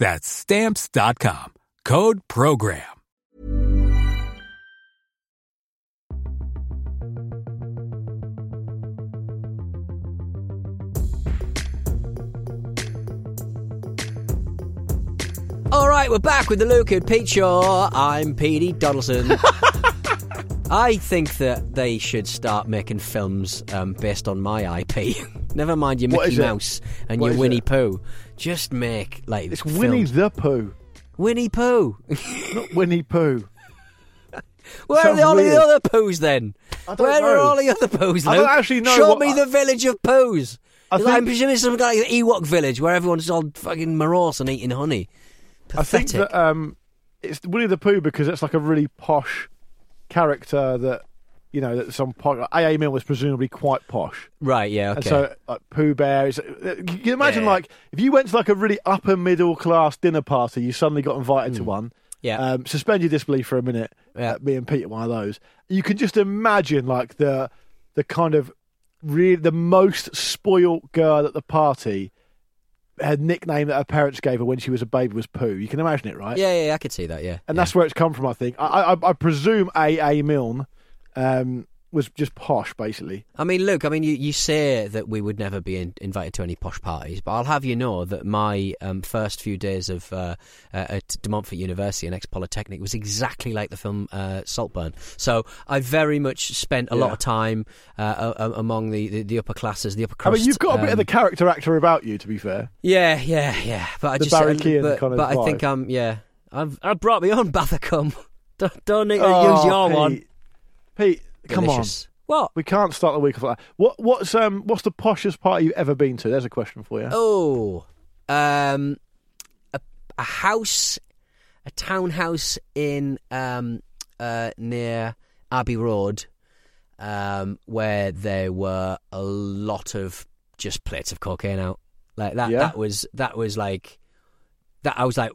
That's Stamps.com. Code PROGRAM. All right, we're back with the Luke and Pete Show. I'm Petey Donaldson. I think that they should start making films um, based on my IP. Never mind your What Mickey is it? Mouse and What your is Winnie it? Pooh. Just make like It's films. Winnie the Pooh, Winnie Pooh. not Winnie Pooh. Where are Sounds the, all the weird. other Poohs then? I don't Where are know. all the other Poohs? I don't Luke? actually know Show what- me the village of Poohs. I I'm think- presuming it's some kind of Ewok village where everyone's all fucking morose and eating honey. I think that um, it's Winnie the Pooh because it's like a really posh character that you know that some po- A.A. Milne was presumably quite posh, right, yeah, and so like Pooh Bear. Is, you can imagine Yeah. like if you went to like a really upper middle class dinner party, you suddenly got invited to one. Hmm. yeah. Um, suspend your disbelief for a minute. Yeah. Uh, me and Pete at one of those. You can just imagine like the the kind of really the most spoilt girl at the party. Her nickname that her parents gave her when she was a baby was Pooh. You can imagine it, right? yeah, yeah, yeah, I could see that, yeah. and yeah. that's where it's come from. I think. I, I, I presume A. A. Milne um, was just posh, basically. I mean, Luke, I mean, you, you say that we would never be in, invited to any posh parties, but I'll have you know that my um, first few days of uh, uh, at De Montfort University and Ex Polytechnic was exactly like the film uh, Saltburn. So I very much spent a lot of time uh, among the, the, the upper classes, the upper crust. I mean, you've got a bit of um, the character actor about you, to be fair. Yeah, yeah, yeah. But I The just Barry uh, but, kind of but I think. I'm yeah. I've I brought me on Bathacum. Don't, don't need to Oh, use your Pete. one. Pete, come on. What? We can't start the week off like that. What, what's um, what's the poshest party you've ever been to? There's a question for you. Oh, um, a, a house, a townhouse in um, uh, near Abbey Road, um, where there were a lot of just plates of cocaine out. Like that. Yeah? That was that was like that. I was like.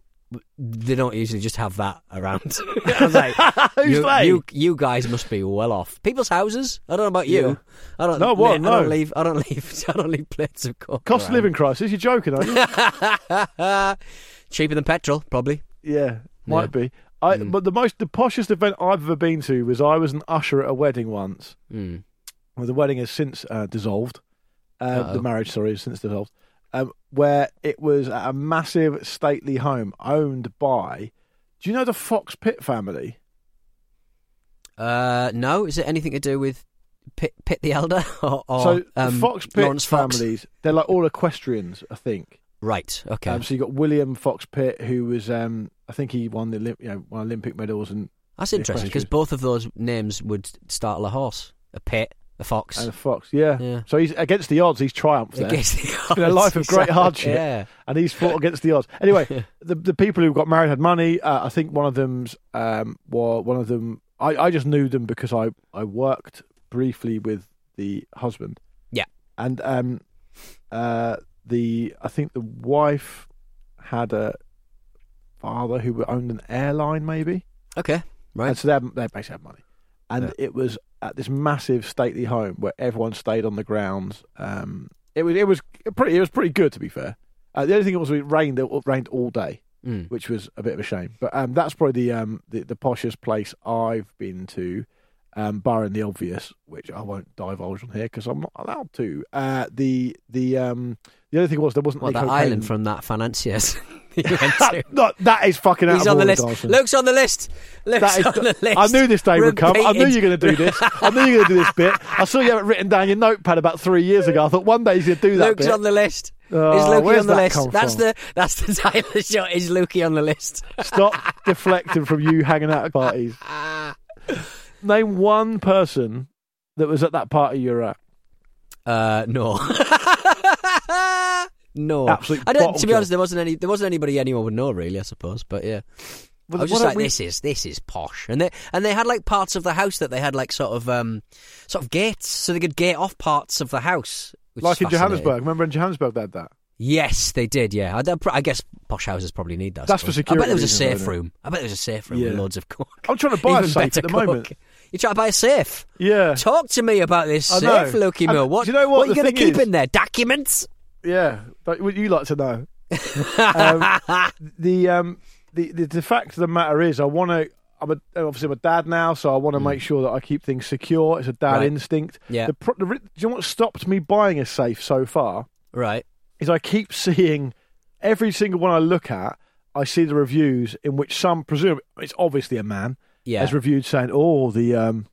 They don't usually just have that around. I was like, you, you, you guys must be well off. People's houses. I don't know about you. I don't. No, what? I don't No. leave. I don't leave. I don't leave plates of coke. Cost of living crisis? You're joking, are you? Cheaper than petrol, probably. yeah, might Yeah. be. I, Mm. But the most the poshest event I've ever been to was I was an usher at a wedding once. Mm. Well, the wedding has since uh, dissolved. Uh, the marriage, sorry, has since dissolved. Um, where it was a massive stately home owned by. Do you know the Fox Pitt family? Uh, no, is it anything to do with Pitt, Pitt the Elder or, or so um, Fox Pitt Laurence Fox? families, they're like all equestrians, I think. Right. Okay. Um, so you got William Fox Pitt, who was, um, I think he won the you know, won Olympic medals and That's interesting because both of those names would startle a horse, a Pitt, a fox. and a fox. Yeah. Yeah. So he's against the odds. He's triumphed there. Against the been a life of great hardship. Yeah. and he's fought against the odds. Anyway, the the people who got married had money. Uh, I think one of them's um, were one of them. I, I just knew them because I I worked briefly with the husband. Yeah. and um, uh, the I think the wife had a father who owned an airline, maybe. Okay. Right. And so they, had, they basically had money. And Yeah. it was at this massive stately home where everyone stayed on the grounds. Um, it was it was pretty it was pretty good to be fair. Uh, the only thing was it rained it rained all day, Mm. which was a bit of a shame. But um, that's probably the um the, the poshest place I've been to, um, barring the obvious, which I won't divulge on here because I'm not allowed to. Uh, the the um the other thing was there wasn't Well, any that cocaine. island from that financiers. you went to. no, that is fucking out He's of on the list. Luke's on the list. Luke's That is- on the list. I knew this day would come. I knew you were going to do this. I knew you were going to do this bit. I saw you have it written down your notepad about three years ago. I thought one day he's going to do that Luke's bit. on the list. Oh, is Lukey on the that list? That's from? the that's the title of the show. Is Lukey on the list? Stop deflecting from you hanging out at parties. Name one person that was at that party you're at. Uh, no. No. Absolute I don't. To be honest, there wasn't any. There wasn't anybody anyone would know really. I suppose, but yeah. Well, I was just like, we- this is this is posh, and they and they had like parts of the house that they had like sort of um sort of gates, so they could gate off parts of the house. Which Like in. Johannesburg. Remember in Johannesburg they had that? Yes, they did. Yeah, I, I guess posh houses probably need that. I That's for suppose. I bet there was a safe isn't room. I bet there was a safe room with Yeah. loads of coke. I'm trying to buy a safe at the moment. You trying to buy a safe? Yeah. Talk to me about this I safe. Lukey Mill. What, you know what are you going to keep is? in there? Documents? Yeah. But would you like to know? um, the um the, the the fact of the matter is, I want to. I'm a, obviously I'm a dad now, so I want to make sure that I keep things secure. It's a dad Mm. Right. instinct. Yeah. The, pro- the, do you know what stopped me buying a safe so far? Right. Is I keep seeing every single one I look at. I see the reviews in which some presume it's obviously a man Yeah. has reviewed saying, "Oh, the um,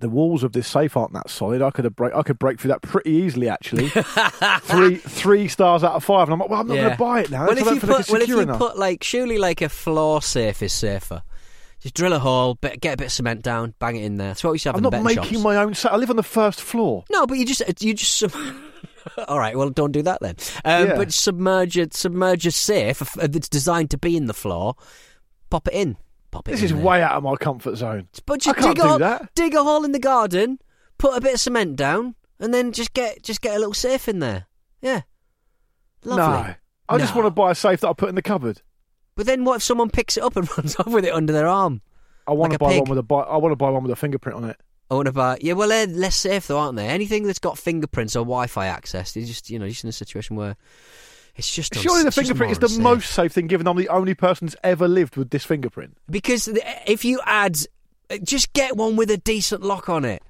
the walls of this safe aren't that solid. I could have break. I could break through that pretty easily. Actually, three three stars out of five. And I'm like, well, I'm not Yeah. going to buy it now. well, if don't you feel like put it's well, if secure you enough. put like surely like a floor safe is safer. Just drill a hole, bit, get a bit of cement down, bang it in there. That's what we used to have I'm in not betting making shops. my own. Sa- I live on the first floor. No, but you just you just. Sub- All right, well, don't do that then. Um, Yeah. But submerge a submerge a safe uh, that's designed to be in the floor. Pop it in. Pop it This is there. way out of my comfort zone. But I can't dig a do hole, that. dig a hole in the garden, put a bit of cement down, and then just get just get a little safe in there. Yeah, lovely. No, I just want to buy a safe that I put in the cupboard. But then what if someone picks it up and runs off with it under their arm? I want Like to buy pig. one with a. I want to buy one with a fingerprint on it. I want to buy. Yeah, well, they're less safe though, aren't they? Anything that's got fingerprints or Wi-Fi access, they're just you know just in a situation where it's just Surely the fingerprint is the unsafe. most safe thing, given I'm the only person that's ever lived with this fingerprint. because if you add, uh, just get one with a decent lock on it.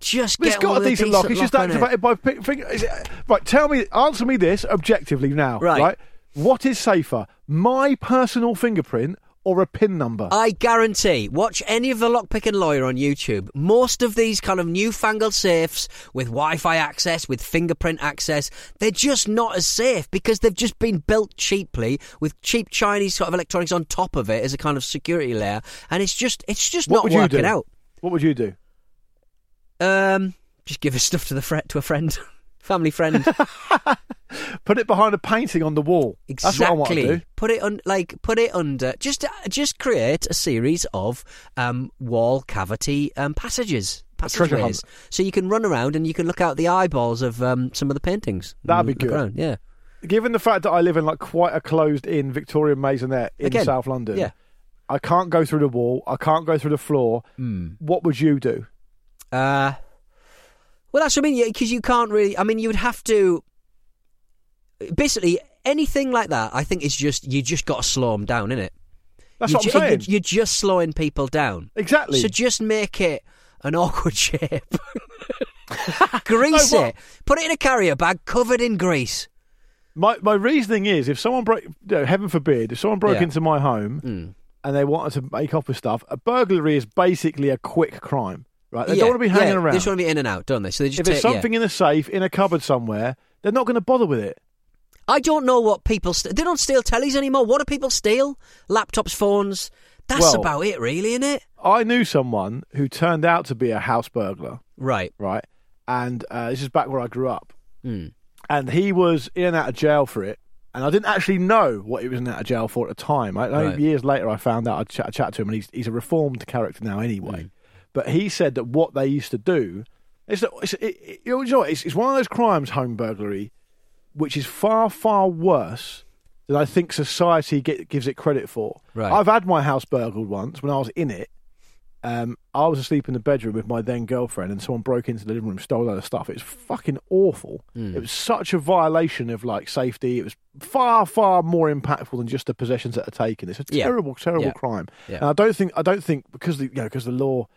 Just But get it's got a decent lock. It's just it. activated by fi- finger. Is it, right, tell me, answer me this objectively now. Right. What is safer, my personal fingerprint or a PIN number? I guarantee, watch any of the lockpicking lawyer on YouTube. Most of these kind of newfangled safes with Wi-Fi access, with fingerprint access, they're just not as safe because they've just been built cheaply with cheap Chinese sort of electronics on top of it as a kind of security layer, and it's just it's just what not working out. What would you do? Um, just give his stuff to the fr- to a friend, family friend. Put it behind a painting on the wall. Exactly. That's what I want to do. Put it on, like put it under. Just just create a series of um, wall cavity um, passages, treasure passageways, so you can run around and you can look out the eyeballs of um, some of the paintings. That'd be good. around, Yeah. Given the fact that I live in like quite a closed-in Victorian maisonette in Again, South London, yeah. I can't go through the wall. I can't go through the floor. Hmm. What would you do? Uh, well, that's what I mean. Because you can't really. I mean, you would have to. Basically, anything like that, I think is just you just got to slow them down, innit? That's you what I'm ju- saying. You're just slowing people down. exactly. So just make it an awkward shape. grease No, it. Put it in a carrier bag covered in grease. My my reasoning is if someone broke, you know, heaven forbid, if someone broke Yeah. into my home Mm. and they wanted to make off with stuff, a burglary is basically a quick crime, right? They Yeah, don't want to be hanging yeah, around. They just want to be in and out, don't they? So they just if there's take, yeah. something in a safe in a cupboard somewhere, they're not going to bother with it. I don't know what people. St- they don't steal tellies anymore. What do people steal? Laptops, phones. That's Well- about it, really, isn't it? I knew someone who turned out to be a house burglar, Right. right? And uh, this is back where I grew up, Mm. and he was in and out of jail for it. And I didn't actually know what he was in and out of jail for at the time. I, Right. Years later, I found out. I chat, I chat to him, and he's he's a reformed character now, anyway. Mm. But he said that what they used to do is that it's, it, it, you know, it's, it's one of those crimes, home burglary, which is far far worse than I think society get, gives it credit for. Right. I've had my house burgled once when I was in it. Um, I was asleep in the bedroom with my then girlfriend, and someone broke into the living room, stole a load of stuff. It was fucking awful. Hmm. It was such a violation of like safety. It was far, far more impactful than just the possessions that are taken. It's a Yeah. terrible, terrible Yeah. crime. Yeah. And I don't think, I don't think because the you know because the law,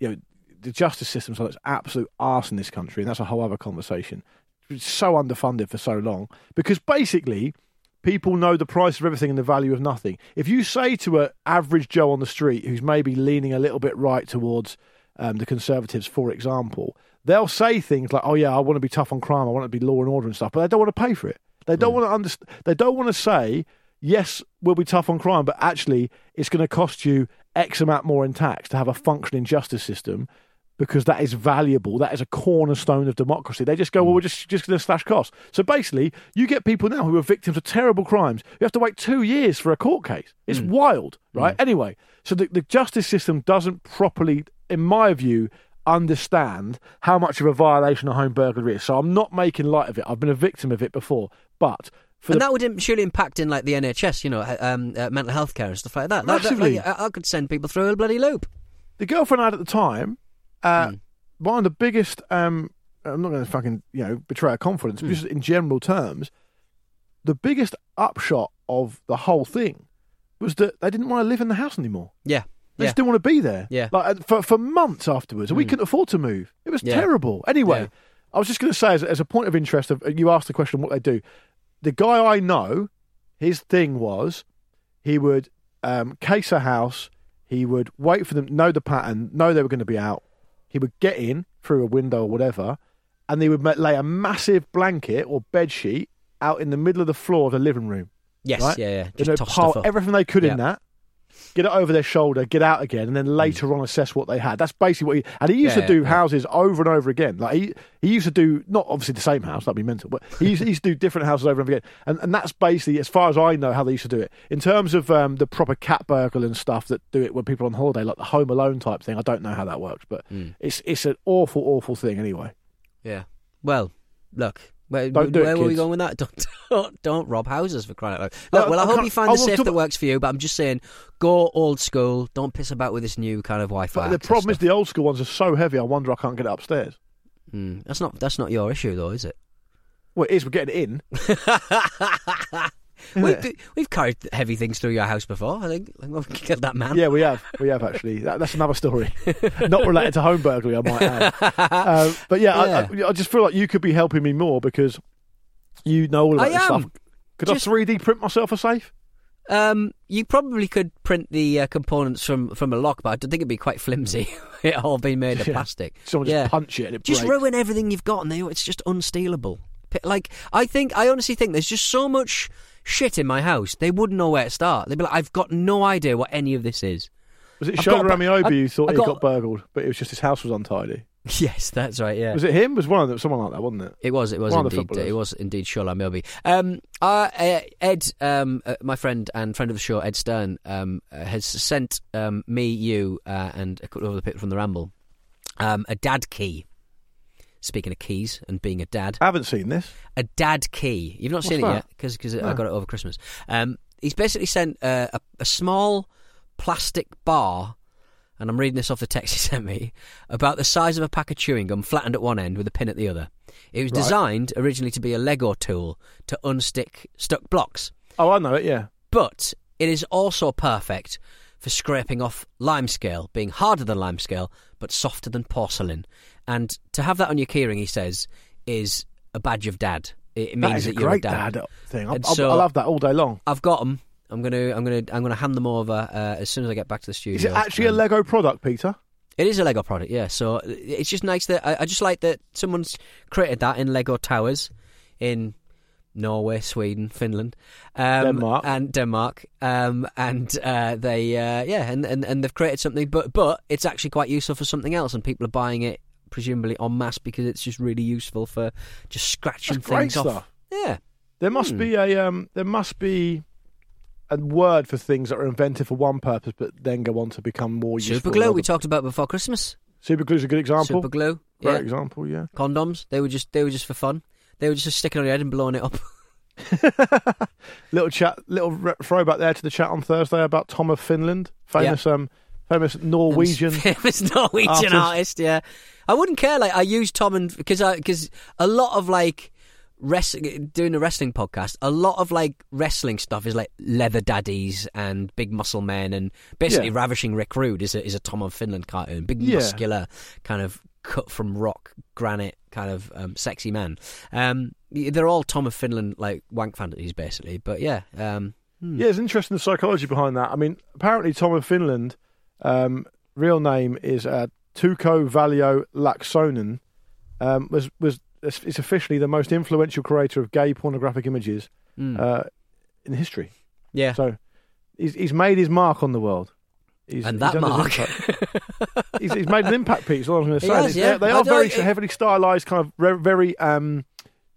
you know, the justice system's on its absolute arse in this country, and that's a whole other conversation. So underfunded for so long because basically people know the price of everything and the value of nothing. If you say to an average Joe on the street who's maybe leaning a little bit right towards um, the Conservatives, for example, they'll say things like, "Oh yeah, I want to be tough on crime, I want to be law and order and stuff," but they don't want to pay for it. They don't want to understand. They don't want to say, "Yes, we'll be tough on crime," but actually, it's going to cost you X amount more in tax to have a functioning justice system because that is valuable. That is a cornerstone of democracy. They just go, well, we're just just going to slash costs. So basically, you get people now who are victims of terrible crimes. You have to wait two years for a court case. It's wild, right? Anyway, so the, the justice system doesn't properly, in my view, understand how much of a violation a home burglary is. So I'm not making light of it. I've been a victim of it before, but. And the, that would surely impact in like the NHS, you know, uh, um, uh, mental health care and stuff like that. That- that- Massively. like, I, I could send people through a bloody loop. the girlfriend I had at the time, uh, Hmm. one of the biggest. Um, I'm not going to fucking you know betray her confidence, Hmm. but just in general terms, the biggest upshot of the whole thing was that they didn't want to live in the house anymore. Yeah, They yeah, just didn't want to be there. Yeah. like for for months afterwards, and we couldn't afford to move. It was Yeah. terrible. Anyway, Yeah. I was just going to say, as, as a point of interest, of you asked the question what they do. The guy I know, his thing was he would um, case a house. He would wait for them, know the pattern, know they were going to be out. He would get in through a window or whatever, and they would lay a massive blanket or bed sheet out in the middle of the floor of the living room. yes, right? yeah, yeah. Just pile stuff up. everything they could Yeah. in that, get it over their shoulder, get out again, and then later on assess what they had. That's basically what he. And he used Yeah, to do yeah. houses over and over again. Like he, he used to do not obviously the same house, that'd be mental, but he used, he used to do different houses over and over again. And and that's basically, as far as I know, how they used to do it. In terms of um, the proper cat burglar and stuff that do it when people are on holiday, like the Home Alone type thing. I don't know how that works, but Hmm. it's it's an awful, awful thing anyway. Yeah. Well, look. Where, Don't do it, where were we going with that? Don't, don't, don't rob houses for crying out loud. No, well, I, I hope you find I the safe that works for you, but I'm just saying, go old school. Don't piss about with this new kind of Wi-Fi. But the problem is the old school ones are so heavy. I wonder I can't get it upstairs. Mm, that's not that's not your issue though, is it? Well, it is. We're getting it in. We've, we've carried heavy things through your house before. I think we've killed that man. Yeah, we have. We have actually. That, that's another story. Not related to home burglary, I might add. Um, but yeah, I, I, I just feel like you could be helping me more because you know all about I this am. stuff. Could Just- I 3D print myself a safe? Um, you probably could print the uh, components from, from a lock, but I don't think it'd be quite flimsy. it all being made of Yeah. plastic. Someone yeah. just punch it and it just breaks. ruin everything you've got, and they, it's just unstealable. Like I think, I honestly think there's just so much shit in my house. They wouldn't know where to start. They'd be like, "I've got no idea what any of this is." Was it I've got a bu- Ameobi I- who thought I he got- got burgled, but it was just his house was untidy? yes, that's right. Yeah, Was it him? Was one of them? Someone like that, wasn't it? It was. It was One of the indeed. footballers. It was indeed Shola Ameobi. Um, uh, uh, Ed, um, uh, my friend and friend of the show, Ed Stern, um, uh, has sent um, me, you, uh, and a couple of other people from the Ramble um, a dad key. Speaking of keys and being a dad, I haven't seen this. a dad key. You've not seen What's it yet that? because I got it over Christmas. Um, he's basically sent uh, a, a small plastic bar, and I'm reading this off the text he sent me, about the size of a pack of chewing gum, flattened at one end with a pin at the other. It was Right. designed originally to be a Lego tool to unstick stuck blocks, Oh, I know it. Yeah. but it is also perfect for scraping off limescale, being harder than limescale but softer than porcelain. And to have that on your keyring, he says, is a badge of dad. It means That a you're a dad. dad thing. I, And so- I love that all day long. I've got them. I'm gonna, I'm gonna, I'm gonna hand them over uh, as soon as I get back to the studio. Is it actually a Um, Lego product, Peter? It is a Lego product, yeah. So it's just nice that I, I just like that someone's created that in Lego Towers in Norway, Sweden, Finland, um, Denmark. and Denmark, um, and uh, they, uh, yeah, and, and, and they've created something, but but it's actually quite useful for something else, and people are buying it presumably en masse because it's just really useful for just scratching That's things off. stuff. Yeah, There must Hmm. be a um, there must be a word for things that are invented for one purpose, but then go on to become more useful. super glue we talked about before Christmas. Super glue's a good example. Super glue, Great yeah. example. Yeah. Condoms, they were just they were just for fun. They were just sticking on your head and blowing it up. little chat, little re- throwback there to the chat on Thursday about Tom of Finland, famous um, famous Norwegian. famous Norwegian artist. artist. Yeah, I wouldn't care. Like I use Tom and because I because a lot of like wrestling doing a wrestling podcast, a lot of like wrestling stuff is like leather daddies and big muscle men, and basically Yeah. ravishing Rick Rude is a is a Tom of Finland cartoon, big Yeah. muscular kind of cut from rock granite kind of um, sexy man. Um, they're all Tom of Finland like wank fantasies basically, but yeah. Um, hmm. Yeah, it's interesting the psychology behind that. I mean, apparently Tom of Finland, um, real name is uh, Touko Valio Laaksonen, um, was was is officially the most influential creator of gay pornographic images Hmm. uh, in history. yeah. So he's he's made his mark on the world. He's, and that his mark. he's, he's made an impact piece. All I'm going to say. has, yeah. They, they are very it- heavily stylized, kind of re- very um,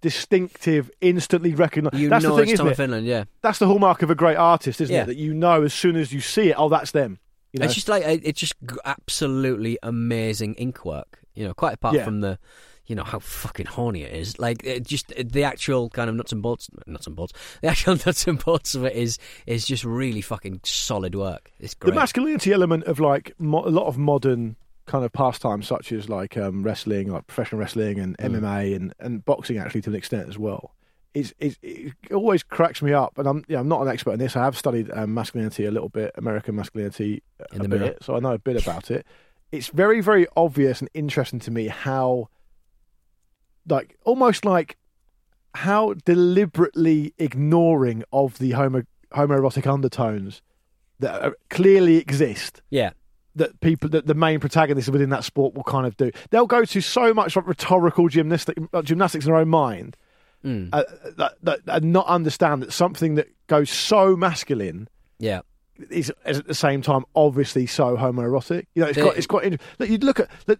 distinctive, instantly recognized. You That's know the thing, it's Tom? Finland, yeah. That's the hallmark of a great artist, isn't Yeah. it? That you know as soon as you see it, oh, that's them. You know? It's just like it's just absolutely amazing ink work. You know, quite apart Yeah. from the, you know how fucking horny it is. Like it just the actual kind of nuts and bolts, nuts and bolts. The actual nuts and bolts of it is is just really fucking solid work. It's the masculinity element of like mo- a lot of modern kind of pastimes, such as like um, wrestling, like professional wrestling and Mm. MMA and, and boxing, actually to an extent as well. Is, is it always cracks me up, and I'm yeah, I'm not an expert in this. I have studied um, masculinity a little bit, American masculinity a In the bit, mirror. so I know a bit about it. It's very very obvious and interesting to me how, like almost like how deliberately ignoring of the homo homoerotic undertones that uh, clearly exist yeah, that people that the main protagonists within that sport will kind of do. They'll go to so much like rhetorical gymnastic, uh, gymnastics in their own mind mm. uh, that, that and not understand that something that goes so masculine yeah, is, is at the same time obviously so homoerotic. You know, it's The- quite it's quite interesting. That you look at the,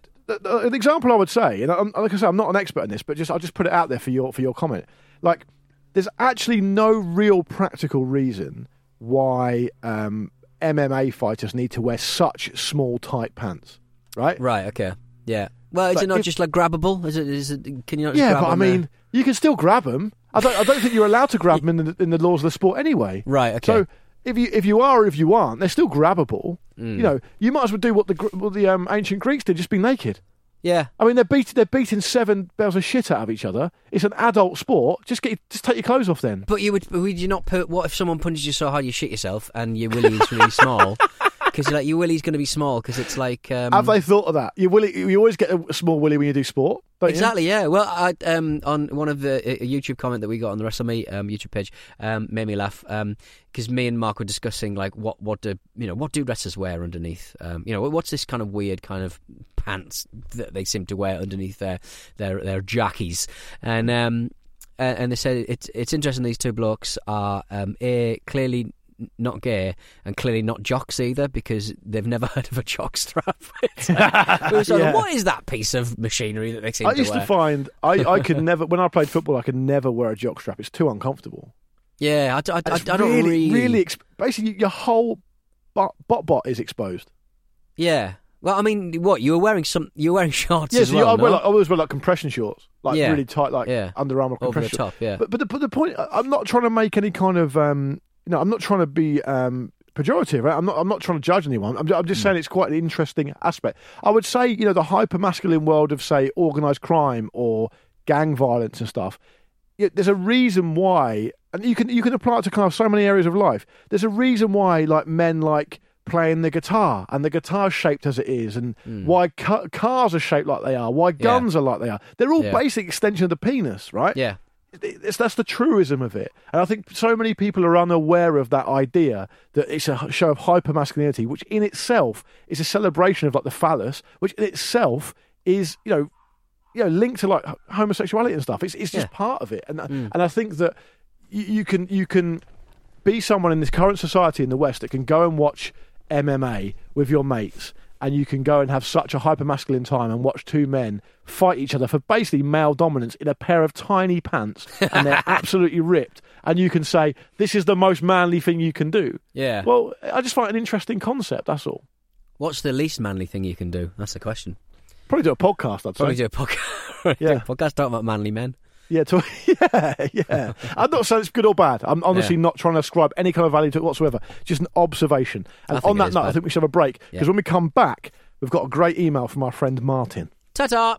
an example I would say, and I'm, like I say, I'm not an expert in this, but just I'll just put it out there for your for your comment. Like, there's actually no real practical reason why um, MMA fighters need to wear such small tight pants, right? right, okay, yeah. Well, is But it not if- just like grabbable? Is it? Is it? Can you not? Just Yeah, but I on there? mean, you can still grab them. I don't. I don't think you're allowed to grab them in the, in the laws of the sport anyway. right, okay. So if you if you are or if you aren't, they're still grabbable. Mm. You know, you might as well do what the what the um, ancient Greeks did, just be naked. yeah, I mean, they're beating they're beating seven bells of shit out of each other. It's an adult sport. Just get just take your clothes off then. But you would, would you not put? What if someone punches you so hard you shit yourself and your willy is really small? Because you're like your willy's going to be small because it's like um, Have they thought of that? You willy, you always get a small willy when you do sport. Don't you? Exactly, yeah. Well, I, um, on one of the a YouTube comment that we got on the WrestleMe um, YouTube page um, made me laugh because me and Mark were discussing like what what do you know what do wrestlers wear underneath? Um, you know, what's this kind of weird kind of pants that they seem to wear underneath their their their jockeys and um, and they said it's it's interesting these two blokes are um, a clearly not gay and clearly not jocks either because they've never heard of a jock strap. Like- Yeah. What is that piece of machinery that they seem I to used wear? to find I, I could never when I played football I could never wear a jockstrap. It's too uncomfortable. Yeah, I It's d- I don't really. really exp- basically your whole bot, bot bot is exposed. Yeah. Well, I mean, what you were wearing some? You were wearing shorts Yeah, as so well. I, wear no? like, I always wear like compression shorts, like Yeah. really tight, like Yeah. Under Armour over compression. the top. Yeah. But but the, but the point, I- I'm not trying to make any kind of, um, you know, I'm not trying to be um, pejorative. Right? I'm not. I'm not trying to judge anyone. I'm, I'm just Hmm. saying it's quite an interesting aspect. I would say, you know, the hyper masculine world of say organised crime or gang violence and stuff. yeah, There's a reason why, and you can you can apply it to kind of so many areas of life. There's a reason why, like men like playing the guitar and the guitar's shaped as it is and Hmm. why ca- cars are shaped like they are why guns are like they are they're all Yeah. basic extension of the penis right yeah. It's, that's the truism of it. And I think so many people are unaware of that idea that it's a show of hyper masculinity, which in itself is a celebration of like the phallus, which in itself is, you know, you know, linked to like homosexuality and stuff. It's it's just Yeah. part of it. And uh, mm. and I think that you, you can you can be someone in this current society in the West that can go and watch MMA with your mates and you can go and have such a hyper masculine time and watch two men fight each other for basically male dominance in a pair of tiny pants and they're absolutely ripped and you can say this is the most manly thing you can do. Yeah. Well, I just find it an interesting concept, that's all. What's the least manly thing you can do? That's the question. Probably do a podcast, I'd Probably say. do a podcast. Yeah. do a podcast talking about manly men. Yeah, to, yeah, yeah. I'm not saying it's good or bad. I'm honestly Yeah. not trying to ascribe any kind of value to it whatsoever. Just an observation. And on it that is note, I think we should have a break because Yeah. when we come back, we've got a great email from our friend Martin. Ta ta.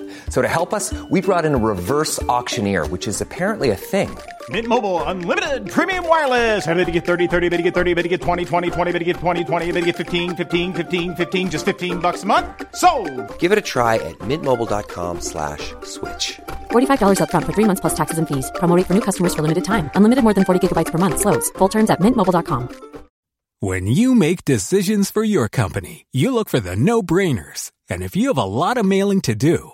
So to help us, we brought in a reverse auctioneer, which is apparently a thing. Mint Mobile unlimited premium wireless. Ready to get 30, 30, bit to get 30, bit to get 20, 20, 20, bit to get 20, 20, bit to get 15, 15, 15, 15 just 15 bucks a month. So, Give it a try at mintmobile.com slash switch. $45 upfront for three months plus taxes and fees. Promo rate for new customers for limited time. Unlimited more than 40 gigabytes per month. Slows. Full terms at mintmobile.com. When you make decisions for your company, you look for the no-brainers. And if you have a lot of mailing to do,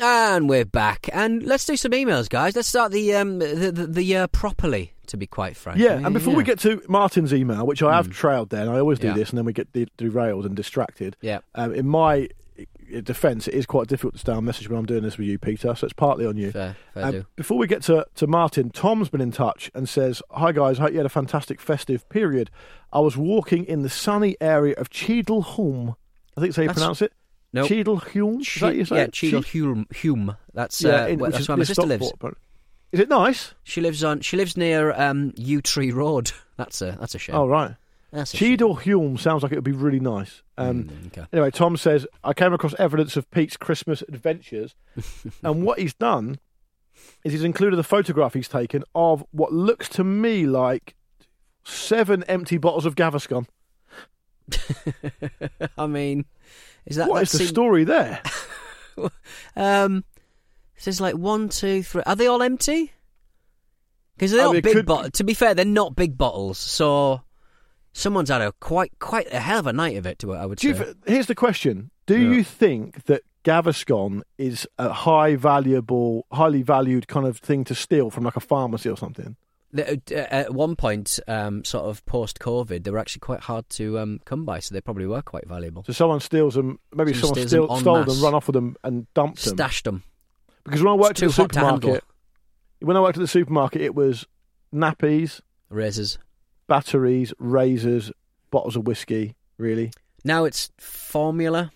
And we're back, and let's do some emails, guys. Let's start the um the the, the year properly. To be quite frank, Yeah, and before we get to Martin's email, which I have trailed there, and I always do Yeah. this, and then we get de- derailed and distracted. Yeah. Um, in my uh, defence, it is quite difficult to stay on message when I'm doing this with you, Peter. So it's partly on you. fair, fair Um, do. before we get to, to Martin, Tom's been in touch and says, Hi guys, I hope you had a fantastic festive period. I was walking in the sunny area of Cheadleholm. I think that's how you That's- pronounce it. Nope. Cheadleholm? Is that you say yeah? Cheadle. Hulme. That's Yeah, uh, in- where, that's is where my sister lives. Is it nice? She lives on. She lives near um, Yew Tree Road. That's a that's a shame. Oh, right. That's. Cheadleholm sounds like it would be really nice. Um, Mm, okay. Anyway, Tom says, I came across evidence of Pete's Christmas adventures. and what he's done is he's included a photograph he's taken of what looks to me like seven empty bottles of Gaviscon. I mean, is that What that is the story there? Um, it says like one, two, three. Are they all empty? Because they're I not mean, big could- bottles. To be fair, they're not big bottles. So someone's had a quite quite a hell of a night of it. To I would Do you, say. th- here's the question Do Yeah. you think that Gaviscon is a high valuable, highly valued kind of thing to steal from like a pharmacy or something? Uh, At one point, um, sort of post COVID, they were actually quite hard to um, come by, so they probably were quite valuable. So someone steals them, maybe Someone someone them steal, en stole masse. them, run off with them, and dumped them. Stashed them. Because when I worked at the supermarket, when I worked at the supermarket, it was nappies, Razors. batteries, razors, bottles of whiskey. Really? Now it's formula.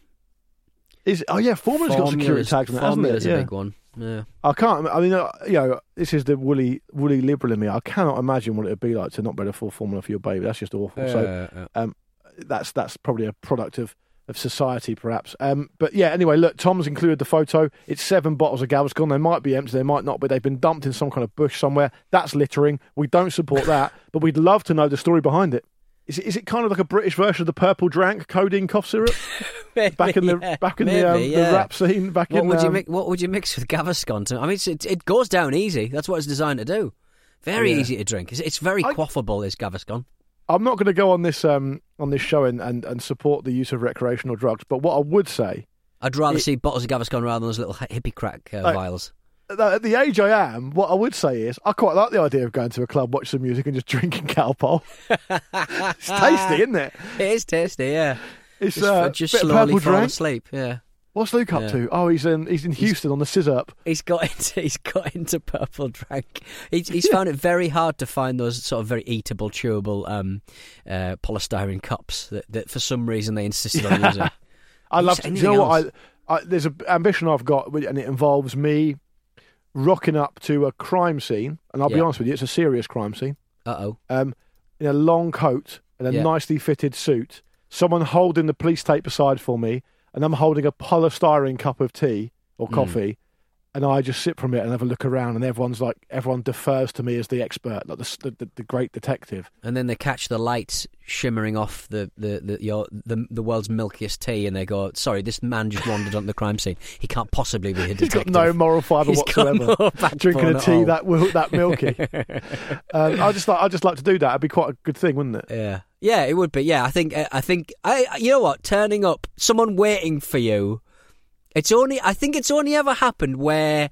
Is oh yeah, Formula's got security Formula's- tags on it, hasn't it? Formula's Yeah. a big one. Yeah. I can't. I mean, uh, you know, this is the woolly, woolly liberal in me. I cannot imagine what it would be like to not be able to afford formula for your baby. That's just awful. so Uh, uh, um, that's that's probably a product of, of society, perhaps. Um, but yeah, anyway, look, Tom's included the photo. It's seven bottles of Gaviscon. They might be empty, they might not, but they've been dumped in some kind of bush somewhere. That's littering. We don't support that, but we'd love to know the story behind it. Is it, is it kind of like a British version of the purple drank codeine cough syrup back in the yeah, back in maybe, the, um, yeah. the rap scene? Back What in would you um, mix? What would you mix with Gaviscon? To, I mean, it's, it, it goes down easy. That's what it's designed to do. Very Yeah. easy to drink. It's, it's very I- quaffable. Is Gaviscon? I'm not going to go on this um, on this show and, and, and support the use of recreational drugs, but what I would say I'd rather It- see bottles of Gaviscon rather than those little hippie crack uh, vials. At the age I am, what I would say is I quite like the idea of going to a club, watch some music, and just drinking Calpol. it's tasty, isn't it? It is tasty, yeah. It's Just, uh, just bit slowly purple fall drink. asleep. Yeah, What's Luke up Yeah. to? Oh, he's in he's in Houston on the sizzurp. he's got into he's got into purple drink. He's, he's found it very hard to find those sort of very eatable, chewable um, uh, polystyrene cups that, that for some reason they insisted on using. I love. You know what? I, I there's an ambition I've got, and it involves me rocking up to a crime scene, and I'll be Yeah. honest with you, it's a serious crime scene. Uh oh. Um, in a long coat and a Yeah. nicely fitted suit, someone holding the police tape aside for me, and I'm holding a polystyrene cup of tea or Hmm. coffee. And I just sit from it and have a look around, and everyone's like, everyone defers to me as the expert, like the the, the, the great detective. And then they catch the light shimmering off the the the, your, the the world's milkiest tea, and they go, "Sorry, this man just wandered onto the crime scene. He can't possibly be a He's detective." got no moral fibre He's whatsoever. no Drinking a tea all. that that milky. um, I just like I just like to do that. It'd be quite a good thing, wouldn't it? Yeah, yeah, it would be. Yeah, I think. I think. I. You know what? Turning up, someone waiting for you. It's only. I think it's only ever happened where.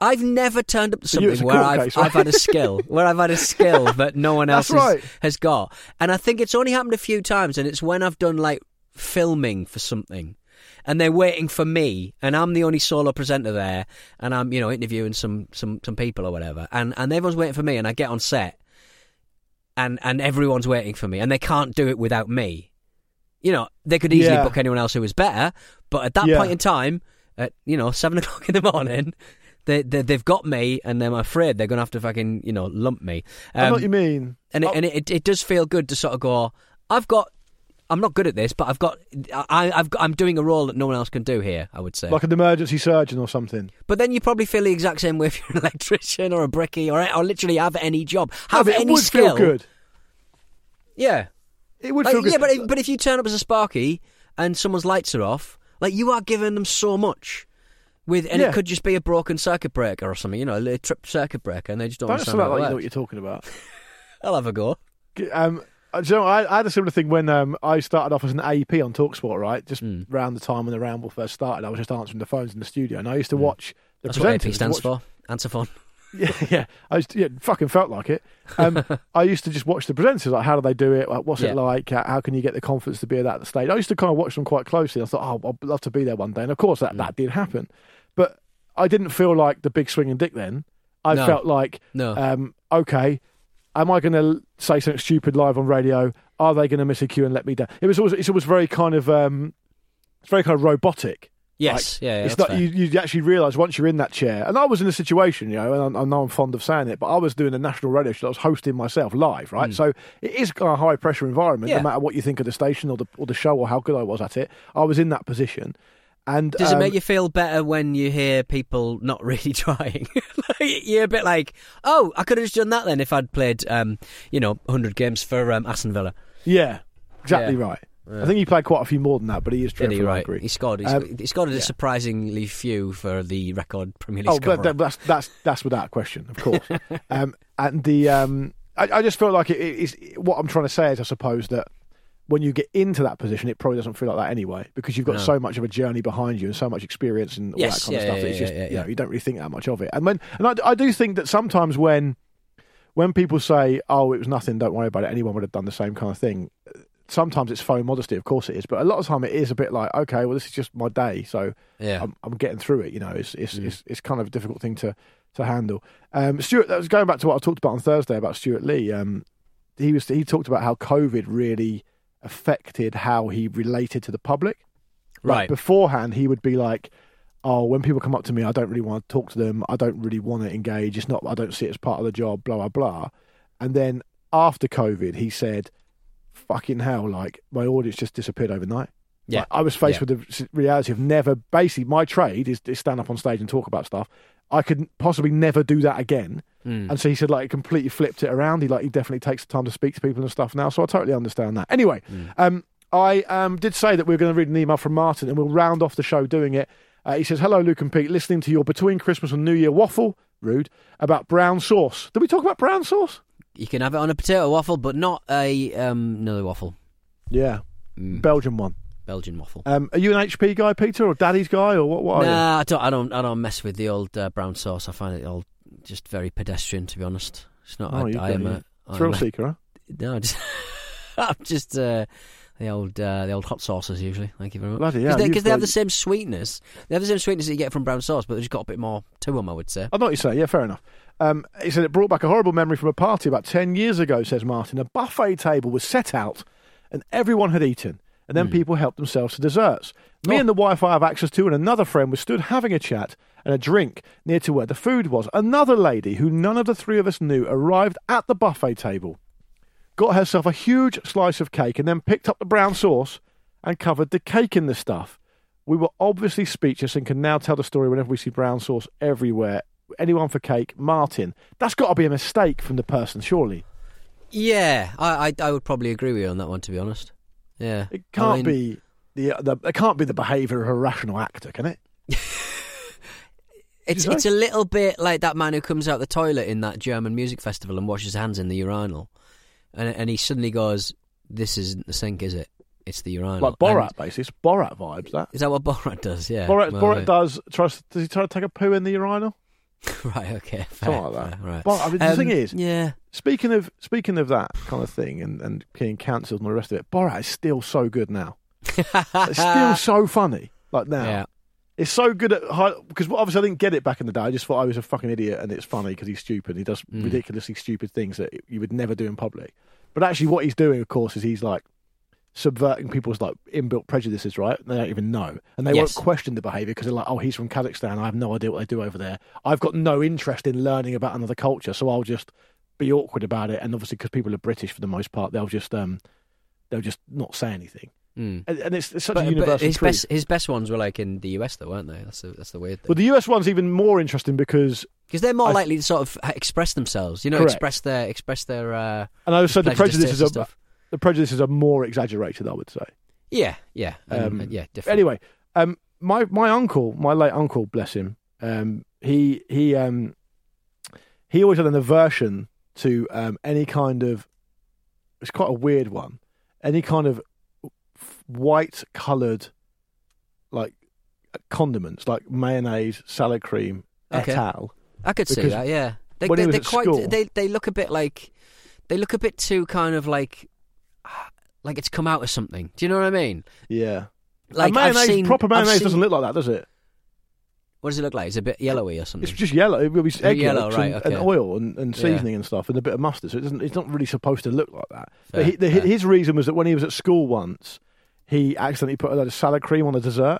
I've never turned up to For you, it's something where I've, case, right? I've had a skill, where I've had a skill that no one else has, right. has got. And I think it's only happened a few times, and it's when I've done like filming for something, and they're waiting for me, and I'm the only solo presenter there, and I'm you know interviewing some some some people or whatever, and and everyone's waiting for me, and I get on set, and and everyone's waiting for me, and they can't do it without me. You know, they could easily Yeah. book anyone else who was better, but at that Yeah. point in time, at you know seven o'clock in the morning. They, they, they've got me, and I'm afraid they're going to have to fucking, you know, lump me. I know Um, what you mean. and it, Oh, and it, it does feel good to sort of go. I've got. I'm not good at this, but I've got. I, I've got, I'm doing a role that no one else can do here. I would say. like an emergency surgeon or something. but then you probably feel the exact same way if you're an electrician or a brickie or or literally have any job, have any would skill. feel good. Yeah, It would Like, feel good. yeah, but if- but if you turn up as a Sparky and someone's lights are off, like you are giving them so much. With and Yeah. it could just be a broken circuit breaker or something, you know, a trip circuit breaker, and they just don't, don't understand like you know what you're talking about. I'll have a go. Um, uh, do you know, I, I had a similar thing when um, I started off as an AP on Talksport, right? Just Mm. around the time when the Ramble first started, I was just answering the phones in the studio, and I used to watch the Mm. That's what presenters. AP stands watch- for. Answer phone. Yeah, yeah. I used to, yeah, fucking felt like it. Um, I used to just watch the presenters, like how do they do it? Like, what's Yeah. it like? How, how can you get the confidence to be at that stage? I used to kind of watch them quite closely. I thought, oh, I'd love to be there one day, and of course that, Mm. that did happen. But I didn't feel like the big swinging dick then. I No. felt like, No. um, okay, am I going to say something stupid live on radio? Are they going to miss a cue and let me down? It was always, it's always very kind of, um, it's very kind of robotic. Yes, yeah, yeah, it's not you. You actually realise once you're in that chair, and I was in a situation, you know, and I, I know I'm fond of saying it, but I was doing a national radio show. I was hosting myself live, right? So it is a high pressure environment. Yeah. no matter what you think of the station or the or the show or how good I was at it. I was in that position, and Does it um, make you feel better when you hear people not really trying? like, you're a bit like, oh, I could have just done that then if I'd played, um, you know, 100 games for um, Aston Villa. Yeah, exactly Yeah. right. I think he played quite a few more than that, but he is dreadful. he? Right. He scored. He's, Um, he scored a yeah. surprisingly few for the record Premier League Oh, scorer. but that's that's that's without question, of course. um, and the um, I, I just felt like it, is what I'm trying to say is, I suppose that when you get into that position, it probably doesn't feel like that anyway, because you've got No. so much of a journey behind you and so much experience and all Yes, that kind yeah, of stuff. yeah, that it's yeah, just yeah, you know you don't really think that much of it. And when and I, I do think that sometimes when when people say, "Oh, it was nothing, don't worry about it," anyone would have done the same kind of thing. Sometimes it's faux modesty, of course it is, but a lot of time it is a bit like, okay, well, this is just my day, so yeah. I'm, I'm getting through it. You know, it's it's, Mm. it's it's kind of a difficult thing to to handle. Um, Stewart, that was going back to what I talked about on Thursday about Stewart Lee. Um, he was he talked about how COVID really affected how he related to the public. Like, Right. beforehand, he would be like, "Oh, when people come up to me, I don't really want to talk to them. I don't really want to engage. It's not. I don't see it as part of the job. Blah blah blah." And then after COVID, he said, "Fucking hell! Like my audience just disappeared overnight." Yeah. Like, I was faced Yeah. with the reality of never. Basically, my trade is, is stand up on stage and talk about stuff. I could possibly never do that again. Mm. And so he said, like, he completely flipped it around. He like, he definitely takes the time to speak to people and stuff now. So I totally understand that. Anyway, um, I um, did say that we were going to read an email from Martin, and we'll round off the show doing it. Uh, he says, "Hello, Luke and Pete. Listening to your between Christmas and New Year waffle, rude about brown sauce. Did we talk about brown sauce? You can have it on a potato waffle, but not a um, another waffle. Yeah, Mm. Belgian one. Belgian waffle. Um, are you an HP guy, Peter, or Daddies guy, or what? What are you? nah, I don't. I don't. I don't mess with the old uh, brown sauce. I find it all just very pedestrian, to be honest. It's not. Oh, I, you I am you a I'm Thrill a- seeker, huh? No, just, I'm just uh, the old uh, the old hot sauces usually. Thank you very much. Bloody hell, Because they, they have the same sweetness. They have the same sweetness that you get from brown sauce, but they've just got a bit more to them. I would say. I know what you say. Yeah, fair enough. Um, he said it brought back a horrible memory from a party about 10 years ago, says Martin. A buffet table was set out and everyone had eaten, and then people helped themselves to desserts. Me. Oh. and the Wi Fi I have access to, and another friend were stood having a chat and a drink near to where the food was. Another lady, who none of the three of us knew, arrived at the buffet table, got herself a huge slice of cake, and then picked up the brown sauce and covered the cake in the stuff. We were obviously speechless and can now tell the story whenever we see brown sauce everywhere. Anyone for cake? Martin. That's got to be a mistake from the person, surely. Yeah, I, I I would probably agree with you on that one. To be honest. Yeah, It can't I mean, be the, the it can't be the behaviour of a rational actor, can it? It's it's a little bit like that man who comes out the toilet in that German music festival and washes his hands in the urinal, and and he suddenly goes, "This isn't the sink, is it? It's the urinal." Like Borat, basically. It's Borat vibes. That And- is that what Borat does? Yeah. Borat, Well, Borat does. Tries, does he try to take a poo in the urinal? right. Okay. Fair, Something like that. fair, right. But I mean, the Um, thing is, yeah. speaking of speaking of that kind of thing and and being cancelled and the rest of it, Borat is still so good now. It's still so funny. Like now, Yeah. It's so good at because obviously I didn't get it back in the day. I just thought I was a fucking idiot, and it's funny because he's stupid. He does Mm. ridiculously stupid things that you would never do in public. But actually, what he's doing, of course, is he's like subverting people's like inbuilt prejudices. Right? They don't even know, and they Yes. won't question the behaviour because they're like, "Oh, he's from Kazakhstan. I have no idea what they do over there. I've got no interest in learning about another culture, so I'll just be awkward about it." And obviously, because people are British for the most part, they'll just um, they'll just not say anything. Mm. And, and it's, it's such But, a but universal his truth. best his best ones were like in the US though, weren't they? That's the that's the weird thing. Well, the US one's even more interesting because Because they're more I- likely to sort of express themselves, you know, Correct. express their express their uh, And I also the prejudices are the prejudices are more exaggerated. I would say. Yeah, yeah, Um, and yeah. Different. Anyway, um, my my uncle, my late uncle, bless him, um, he he um, he always had an aversion to um, any kind of. It's quite a weird one. Any kind of white coloured, like condiments, like mayonnaise, salad cream, Okay. et al. I could see that. Yeah, they, when he they, was they're at quite. school- They they look a bit like they look a bit too kind of like like it's come out of something. Do you know what I mean? Yeah, Like and mayonnaise, seen proper mayonnaise seen- doesn't look like that, does it? What does it look like? It's a bit yellowy or something. It's just yellow. It will be egg yellow, right, and, okay. and oil and, and Yeah. seasoning and stuff, and a bit of mustard. So it doesn't. It's not really supposed to look like that. Fair, but he, the, his reason was that when he was at school once, he accidentally put a load of salad cream on a dessert,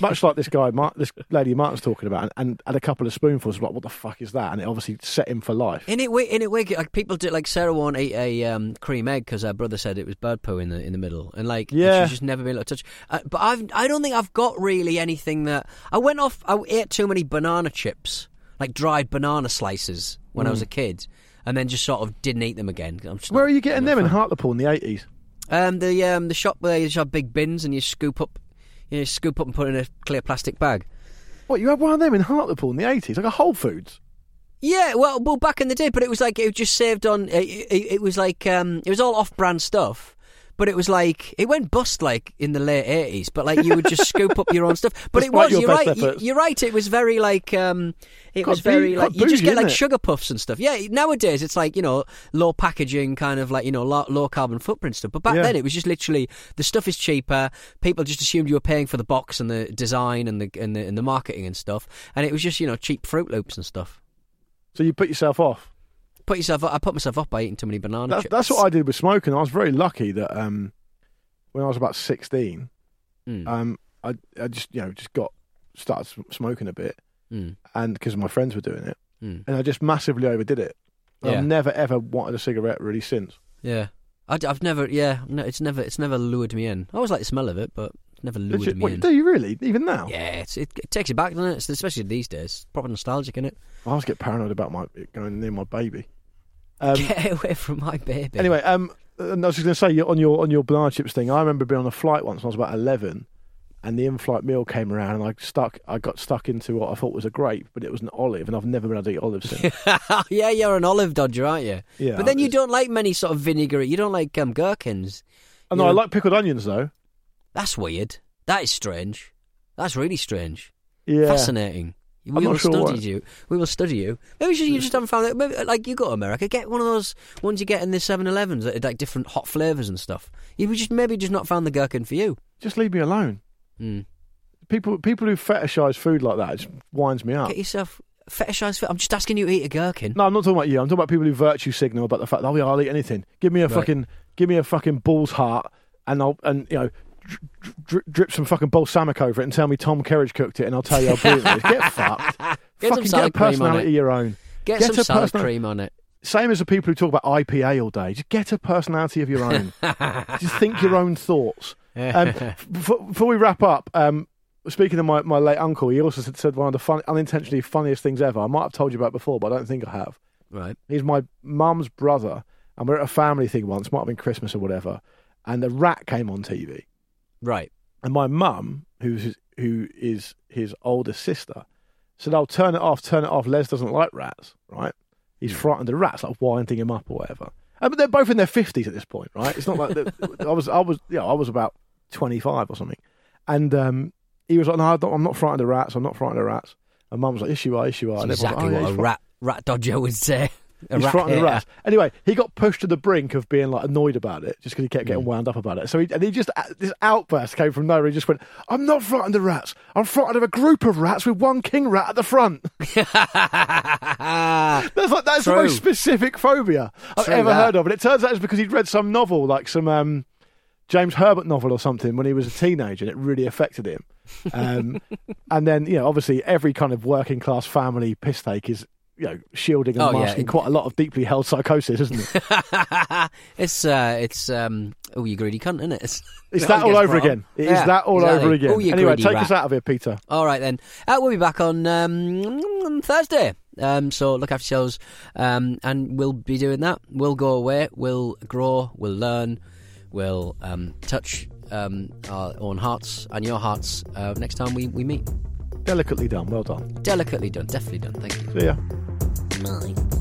much like this guy, Mar- this lady Martin's talking about, and, and had a couple of spoonfuls. Like, what the fuck is that? And it obviously set him for life. In it, wi- in it, wig, like people do, like Sarah won't eat a um, cream egg because her brother said it was bird poo in the in the middle, and like Yeah. she's just never been able to touch. Uh, but I've, I don't think I've got really anything that I went off. I ate too many banana chips, like dried banana slices, when I was a kid, and then just sort of didn't eat them again. Where not- are you getting them in. Hartlepool in the eighties? Um, the um, the shop where you just have big bins and you scoop up, you know, scoop up and put in a clear plastic bag. What you had one of them in Hartlepool in the eighties, like a Whole Foods. Yeah, well, well, back in the day, but it was like it was just saved on. It, it, it was like um, it was all off-brand stuff, but it was like it went bust like in the late eighties. But like you would just scoop up your own stuff. But it was your you're right. Efforts. you're right. It was very like um, it Quite was very like you just get like it? sugar puffs and stuff. Yeah, nowadays it's like you know low packaging kind of like you know low, low carbon footprint stuff. But back Yeah. then it was just literally the stuff is cheaper. People just assumed you were paying for the box and the design and the and the, and the marketing and stuff. And it was just you know cheap Froot Loops and stuff So you put yourself off. Put yourself. I put myself up by eating too many banana That's, that's what I did with smoking. I was very lucky that um, when I was about sixteen, Mm, um, I I just you know just got started smoking a bit, mm, and because my friends were doing it, mm. and I just massively overdid it. Yeah. I've never ever wanted a cigarette really since. Yeah, I, have never. Yeah, no, it's never. It's never lured me in. I always like the smell of it, but it's never lured me what, in. do you really? Even now? Yeah, it's, it, it takes you back, doesn't it? It's- especially these days. It's proper nostalgic, isn't it? I always get paranoid about my going near my baby. Um, Get away from my baby. anyway, um, and I was just going to say on your on your banana chips thing. I remember being on a flight once when I was about eleven, and the in-flight meal came around, and I stuck. I got stuck into what I thought was a grape, but it was an olive, and I've never been able to eat olives since. yeah, you're an olive dodger, aren't you? Yeah, But then you don't like many sort of vinegary. You don't like um, gherkins. oh, no, I like pickled onions though. That's weird. That is strange. That's really strange. Yeah, Fascinating. We I'm will sure study you. We will study you. Maybe you, just- you just haven't found it. Maybe, like you go to America, get one of those ones you get in the 7-Elevens that are like different hot flavors and stuff. You just maybe just not found the gherkin for you. just leave me alone. Mm. People, people who fetishize food like that just winds me up. Get yourself fetishized. Fit. I'm just asking you to eat a gherkin. No, I'm not talking about you. I'm talking about people who virtue signal about the fact, oh yeah, I'll eat anything. Give me a Right. fucking, give me a fucking bull's heart, and I'll, and you know, dri- dri- drip some fucking balsamic over it, and tell me Tom Kerridge cooked it, and I'll tell you how brilliant it is. Get fucked. Get some fucking get a salad cream on personality your own. Get, Get some salad cream on it. Same as the people who talk about IPA all day. Just get a personality of your own. Just think your own thoughts. Um, f- before, we wrap up, um, speaking of my, my late uncle, he also said, said one of the fun, unintentionally funniest things ever. I might have told you about before, but I don't think I have. Right. He's my mum's brother, and we're at a family thing once, might have been Christmas or whatever, and the rat came on TV. Right. And my mum, who's his, who is his older sister, said, "I'll turn it off, turn it off. Les doesn't like rats, right? He's frightened of rats, like winding him up or whatever." Uh, but they're both in their fifties at this point, right? It's not like I was, I was, you know, I was about twenty five or something, and um, he was like, "No, I don't- I'm not frightened of rats. I'm not frightened of rats." And mum was like, "Yes, you are. Yes, you are." That's And everyone's exactly like, "Oh, yeah, what he's a fri- rat rat dodger would say. A He's rat frightened of rats. Anyway, he got pushed to the brink of being like annoyed about it, just because he kept getting Mm. wound up about it. So he, and he just this outburst came from nowhere. He just went, "I'm not frightened of rats. I'm frightened of a group of rats with one king rat at the front." That's like that's the most specific phobia I've True ever that. heard of, and it turns out it's because he'd read some novel, like some um, James Herbert novel or something, when he was a teenager, and it really affected him. Um, and then, you know, obviously, every kind of working class family piss take is. You know, shielding and Oh, yeah. masking quite a lot of deeply held psychosis, isn't it? it's uh, it's um, oh you greedy cunt, isn't it? It's, It's that all over again. It is Yeah, that all exactly. over again. Oh, anyway, take rat. us out of here, Peter. All right then. Uh, we'll be back on um, Thursday. Um, so look after yourselves, um, and we'll be doing that. We'll go away. We'll grow. We'll learn. We'll um, touch um, our own hearts and your hearts uh, next time we, we meet. Delicately done. Well done. Delicately done. Definitely done. Thank you. The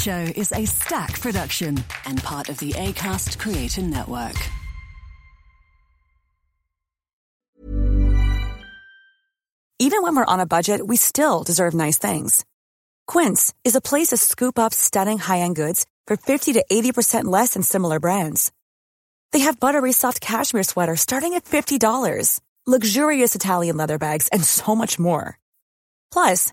Show is Acast production and part of the ACAST Creator Network. Even when we're on a budget, we still deserve nice things. Quince is a place to scoop up stunning high-end goods for 50 to 80% less than similar brands. They have buttery soft cashmere sweaters starting at $50, luxurious Italian leather bags, and so much more. Plus,